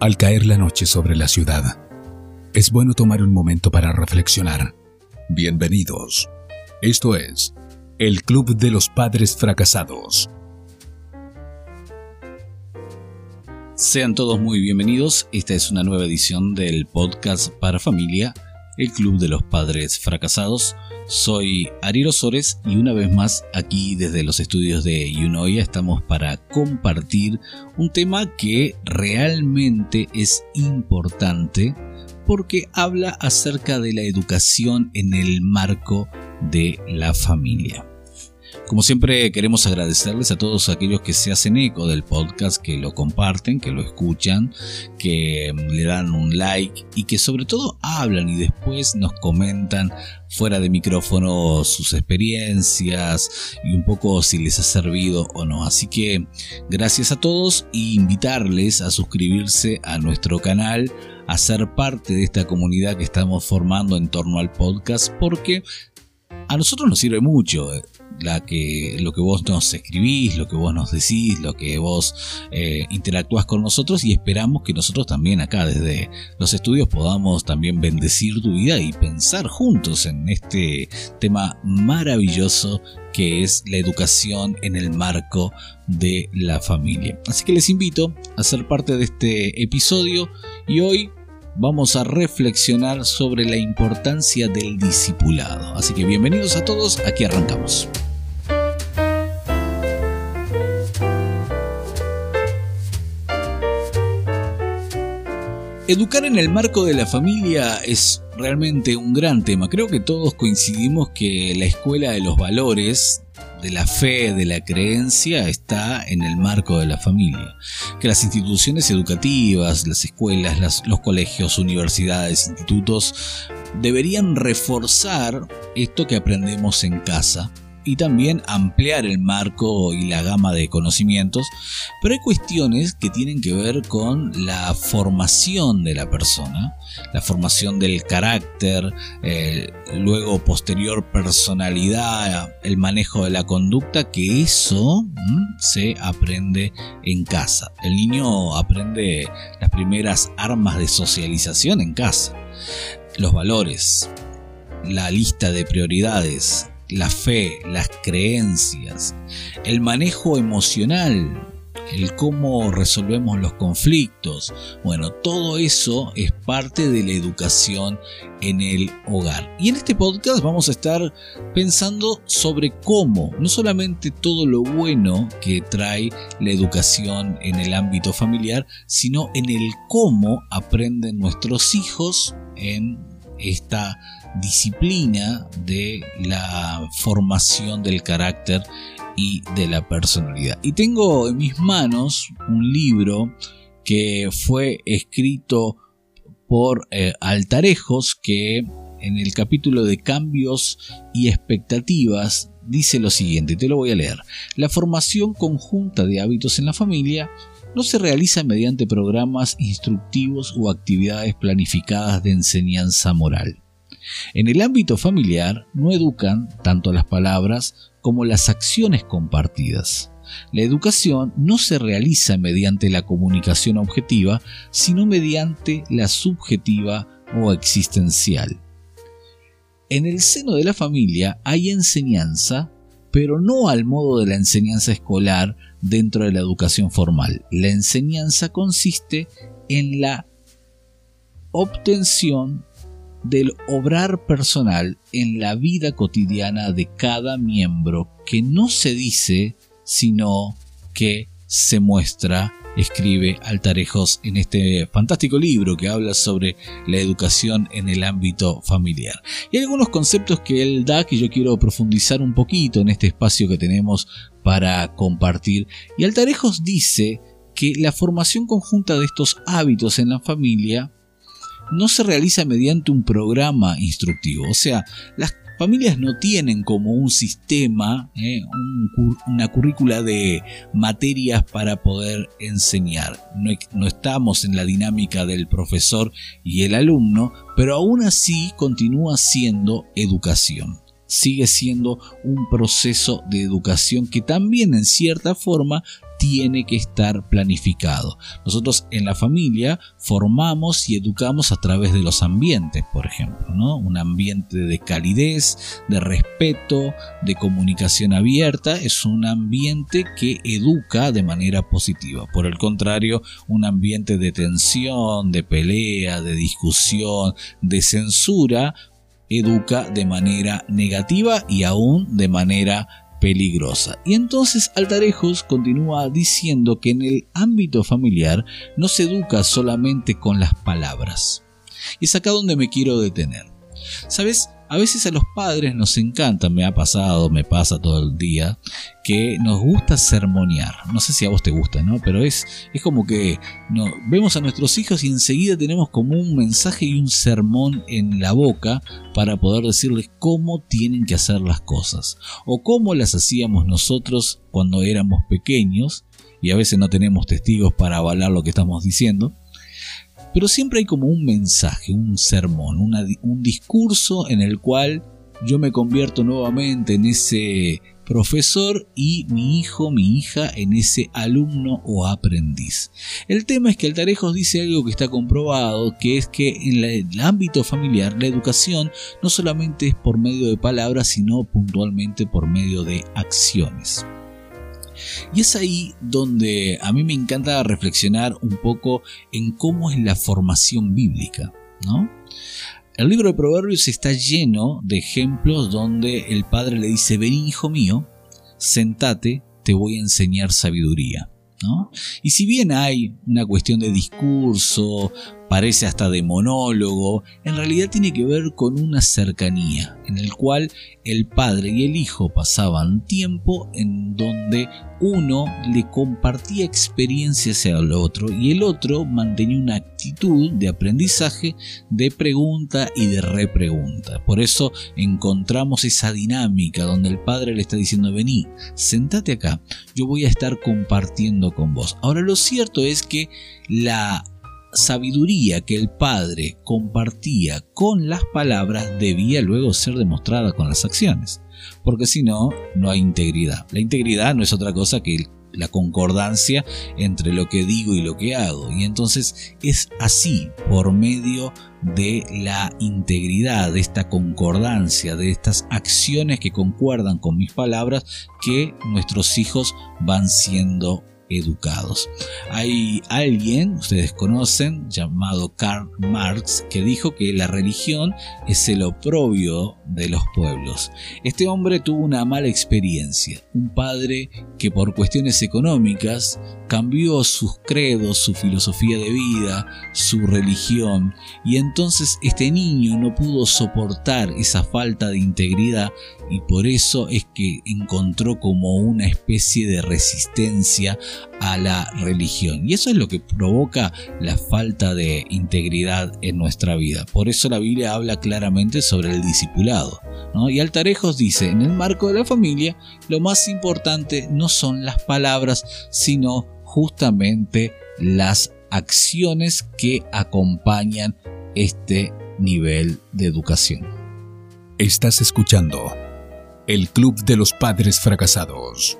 Al caer la noche sobre la ciudad, es bueno tomar un momento para reflexionar. Bienvenidos. Esto es el Club de los Padres Fracasados. Sean todos muy bienvenidos. Esta es una nueva edición del podcast para familia, el Club de los Padres Fracasados. Soy Ariel Osores y una vez más aquí desde los estudios de Yunoya estamos para compartir un tema que realmente es importante porque habla acerca de la educación en el marco de la familia. Como siempre queremos agradecerles a todos aquellos que se hacen eco del podcast, que lo comparten, que lo escuchan, que mm, le dan un like y que sobre todo hablan y después nos comentan fuera de micrófono sus experiencias y un poco si les ha servido o no. Así que gracias a todos y invitarles a suscribirse a nuestro canal a ser parte de esta comunidad que estamos formando en torno al podcast porque a nosotros nos sirve mucho eh, lo que vos nos escribís, lo que vos nos decís, lo que vos eh, interactúas con nosotros y esperamos que nosotros también acá desde los estudios podamos también bendecir tu vida y pensar juntos en este tema maravilloso que es la educación en el marco de la familia. Así que les invito a ser parte de este episodio y hoy vamos a reflexionar sobre la importancia del discipulado. Así que bienvenidos a todos, aquí arrancamos. Educar en el marco de la familia es realmente un gran tema. Creo que todos coincidimos que la escuela de los valores, de la fe, de la creencia, está en el marco de la familia. Que las instituciones educativas, las escuelas, los colegios, universidades, institutos, deberían reforzar esto que aprendemos en casa y también ampliar el marco y la gama de conocimientos, pero hay cuestiones que tienen que ver con la formación de la persona, la formación del carácter, eh, luego posterior personalidad, el manejo de la conducta, que eso se aprende en casa. El niño aprende las primeras armas de socialización en casa, los valores, la lista de prioridades, la fe, las creencias, el manejo emocional, el cómo resolvemos los conflictos. Bueno, todo eso es parte de la educación en el hogar. Y en este podcast vamos a estar pensando sobre cómo, no solamente todo lo bueno que trae la educación en el ámbito familiar, sino en el cómo aprenden nuestros hijos en esta disciplina de la formación del carácter y de la personalidad. Y tengo en mis manos un libro que fue escrito por eh, Altarejos que en el capítulo de cambios y expectativas dice lo siguiente, te lo voy a leer. La formación conjunta de hábitos en la familia no se realiza mediante programas instructivos o actividades planificadas de enseñanza moral. En el ámbito familiar no educan tanto las palabras como las acciones compartidas. La educación no se realiza mediante la comunicación objetiva, sino mediante la subjetiva o existencial. En el seno de la familia hay enseñanza, pero no al modo de la enseñanza escolar dentro de la educación formal. La enseñanza consiste en la obtención del obrar personal en la vida cotidiana de cada miembro que no se dice, sino que se muestra, escribe Altarejos en este fantástico libro que habla sobre la educación en el ámbito familiar. Y hay algunos conceptos que él da que yo quiero profundizar un poquito en este espacio que tenemos para compartir. Y Altarejos dice que la formación conjunta de estos hábitos en la familia no se realiza mediante un programa instructivo. O sea, las familias no tienen como un sistema, eh, una currícula de materias para poder enseñar. No, no, estamos en la dinámica del profesor y el alumno, pero aún así continúa siendo educación. Sigue siendo un proceso de educación que también en cierta forma tiene que estar planificado. Nosotros en la familia formamos y educamos a través de los ambientes, por ejemplo, ¿no? Un ambiente de calidez, de respeto, de comunicación abierta, es un ambiente que educa de manera positiva. Por el contrario, un ambiente de tensión, de pelea, de discusión, de censura, educa de manera negativa y aún de manera peligrosa. Y entonces Altarejos continúa diciendo que en el ámbito familiar no se educa solamente con las palabras. Y es acá donde me quiero detener. ¿Sabes? A veces a los padres nos encanta, me ha pasado, me pasa todo el día, que nos gusta sermonear. No sé si a vos te gusta, ¿no? Pero es, es como que no, vemos a nuestros hijos y enseguida tenemos como un mensaje y un sermón en la boca para poder decirles cómo tienen que hacer las cosas. O cómo las hacíamos nosotros cuando éramos pequeños y a veces no tenemos testigos para avalar lo que estamos diciendo pero siempre hay como un mensaje, un sermón, un discurso en el cual yo me convierto nuevamente en ese profesor y mi hijo, mi hija en ese alumno o aprendiz. El tema es que Altarejos dice algo que está comprobado, que es que en el ámbito familiar la educación no solamente es por medio de palabras, sino puntualmente por medio de acciones. Y es ahí donde a mí me encanta reflexionar un poco en cómo es la formación bíblica, ¿no? El libro de Proverbios está lleno de ejemplos donde el padre le dice, ven hijo mío, sentate, te voy a enseñar sabiduría. ¿No? Y si bien hay una cuestión de discurso, parece hasta de monólogo, en realidad tiene que ver con una cercanía, en el cual el padre y el hijo pasaban tiempo en donde uno le compartía experiencias al otro y el otro mantenía una actitud de aprendizaje, de pregunta y de repregunta. Por eso encontramos esa dinámica donde el padre le está diciendo, vení, sentate acá, yo voy a estar compartiendo con vos. Ahora lo cierto es que la sabiduría que el Padre compartía con las palabras debía luego ser demostrada con las acciones, porque si no, no hay integridad. La integridad no es otra cosa que la concordancia entre lo que digo y lo que hago. Y entonces es así, por medio de la integridad, de esta concordancia, de estas acciones que concuerdan con mis palabras, que nuestros hijos van siendo educados. Hay alguien, ustedes conocen, llamado Karl Marx, que dijo que la religión es el oprobio de los pueblos. Este hombre tuvo una mala experiencia, un padre que por cuestiones económicas cambió sus credos, su filosofía de vida, su religión, y entonces este niño no pudo soportar esa falta de integridad y por eso es que encontró como una especie de resistencia a la religión. Y eso es lo que provoca la falta de integridad en nuestra vida. Por eso la Biblia habla claramente sobre el discipulado. Y Altarejos dice, en el marco de la familia, lo más importante no son las palabras, sino justamente las acciones que acompañan este nivel de educación. Estás escuchando el Club de los Padres Fracasados.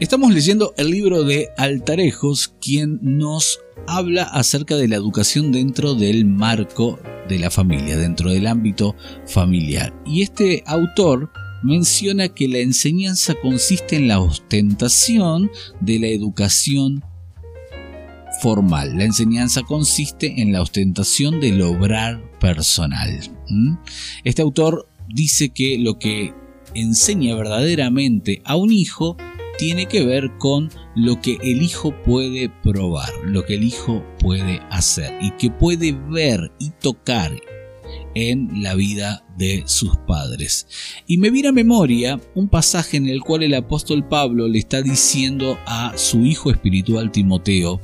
Estamos leyendo el libro de Altarejos, quien nos habla acerca de la educación dentro del marco de la familia, dentro del ámbito familiar. Y este autor menciona que la enseñanza consiste en la ostentación de la educación formal. La enseñanza consiste en la ostentación del obrar personal. Este autor dice que lo que enseña verdaderamente a un hijo tiene que ver con lo que el hijo puede probar, lo que el hijo puede hacer y que puede ver y tocar en la vida de sus padres. Y me viene a memoria un pasaje en el cual el apóstol Pablo le está diciendo a su hijo espiritual Timoteo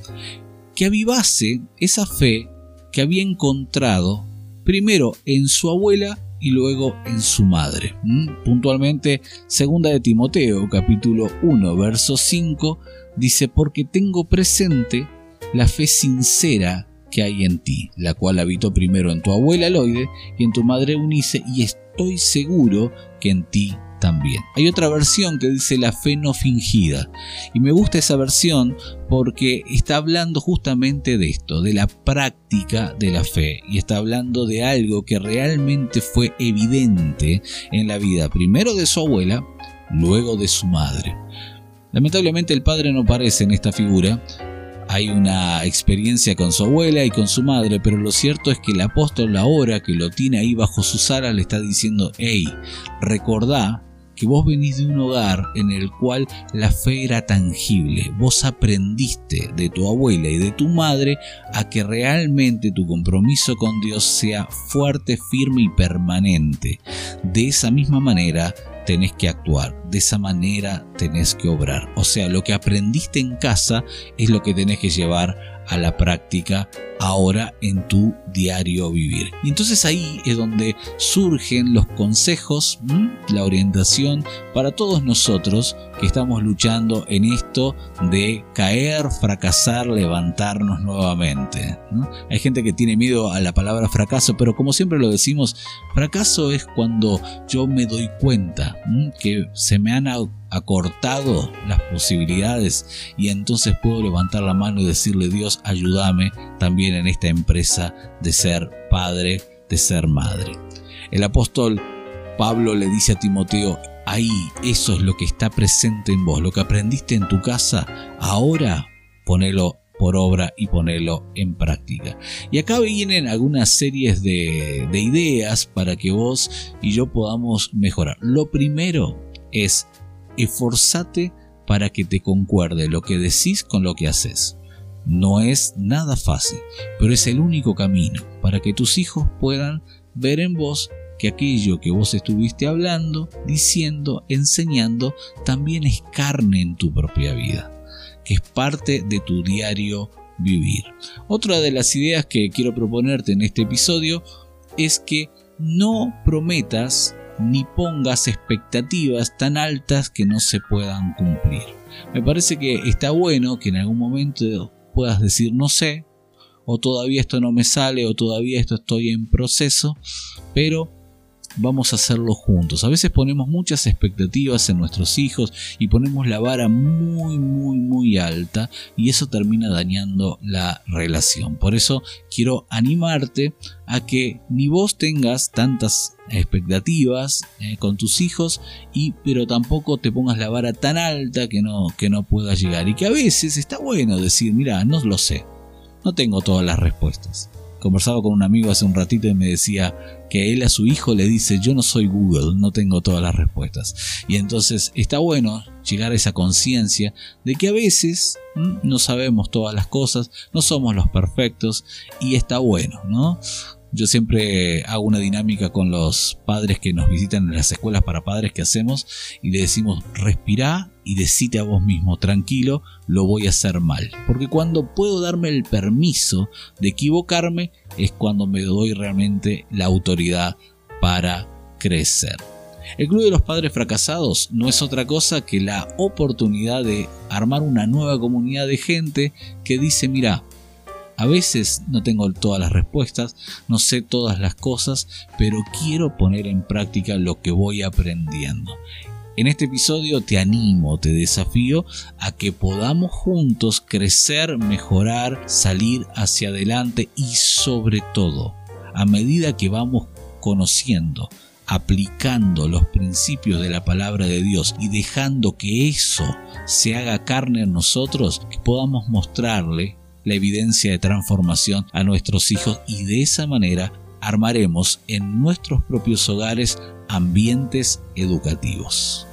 que avivase esa fe que había encontrado primero en su abuela y luego en su madre. ¿Mm? Puntualmente, segunda de Timoteo, capítulo 1, verso 5, dice, porque tengo presente la fe sincera que hay en ti, la cual habitó primero en tu abuela Loide y en tu madre Unice, y estoy seguro que en ti también. Hay otra versión que dice la fe no fingida. Y me gusta esa versión porque está hablando justamente de esto, de la práctica de la fe. Y está hablando de algo que realmente fue evidente en la vida, primero de su abuela, luego de su madre. Lamentablemente el padre no aparece en esta figura, hay una experiencia con su abuela y con su madre, pero lo cierto es que el apóstol ahora que lo tiene ahí bajo sus alas le está diciendo, hey, recordá que vos venís de un hogar en el cual la fe era tangible. Vos aprendiste de tu abuela y de tu madre a que realmente tu compromiso con Dios sea fuerte, firme y permanente. De esa misma manera tenés que actuar, de esa manera tenés que obrar. O sea, lo que aprendiste en casa es lo que tenés que llevar a la práctica ahora en tu diario vivir. Y entonces ahí es donde surgen los consejos, la orientación para todos nosotros que estamos luchando en esto de caer, fracasar, levantarnos nuevamente. Hay gente que tiene miedo a la palabra fracaso, pero como siempre lo decimos, fracaso es cuando yo me doy cuenta que se me han acortado las posibilidades y entonces puedo levantar la mano y decirle Dios ayúdame también en esta empresa de ser padre, de ser madre. El apóstol Pablo le dice a Timoteo, ahí eso es lo que está presente en vos, lo que aprendiste en tu casa, ahora ponelo por obra y ponelo en práctica. Y acá vienen algunas series de, de ideas para que vos y yo podamos mejorar. Lo primero es esforzate para que te concuerde lo que decís con lo que haces. No es nada fácil, pero es el único camino para que tus hijos puedan ver en vos que aquello que vos estuviste hablando, diciendo, enseñando, también es carne en tu propia vida, que es parte de tu diario vivir. Otra de las ideas que quiero proponerte en este episodio es que no prometas ni pongas expectativas tan altas que no se puedan cumplir. Me parece que está bueno que en algún momento puedas decir no sé, o todavía esto no me sale, o todavía esto estoy en proceso, pero vamos a hacerlo juntos. A veces ponemos muchas expectativas en nuestros hijos y ponemos la vara muy, muy, muy alta y eso termina dañando la relación. Por eso quiero animarte a que ni vos tengas tantas expectativas eh, con tus hijos y pero tampoco te pongas la vara tan alta que no que no puedas llegar y que a veces está bueno decir mira no lo sé no tengo todas las respuestas Conversaba con un amigo hace un ratito y me decía que él a su hijo le dice yo no soy Google, no tengo todas las respuestas. Y entonces está bueno llegar a esa conciencia de que a veces no sabemos todas las cosas, no somos los perfectos y está bueno, ¿no? Yo siempre hago una dinámica con los padres que nos visitan en las escuelas para padres que hacemos y le decimos respirá y decite a vos mismo tranquilo, lo voy a hacer mal. Porque cuando puedo darme el permiso de equivocarme es cuando me doy realmente la autoridad para crecer. El Club de los Padres Fracasados no es otra cosa que la oportunidad de armar una nueva comunidad de gente que dice, mira, a veces no tengo todas las respuestas, no sé todas las cosas, pero quiero poner en práctica lo que voy aprendiendo. En este episodio te animo, te desafío a que podamos juntos crecer, mejorar, salir hacia adelante y sobre todo, a medida que vamos conociendo, aplicando los principios de la palabra de Dios y dejando que eso se haga carne en nosotros, que podamos mostrarle la evidencia de transformación a nuestros hijos y de esa manera armaremos en nuestros propios hogares ambientes educativos.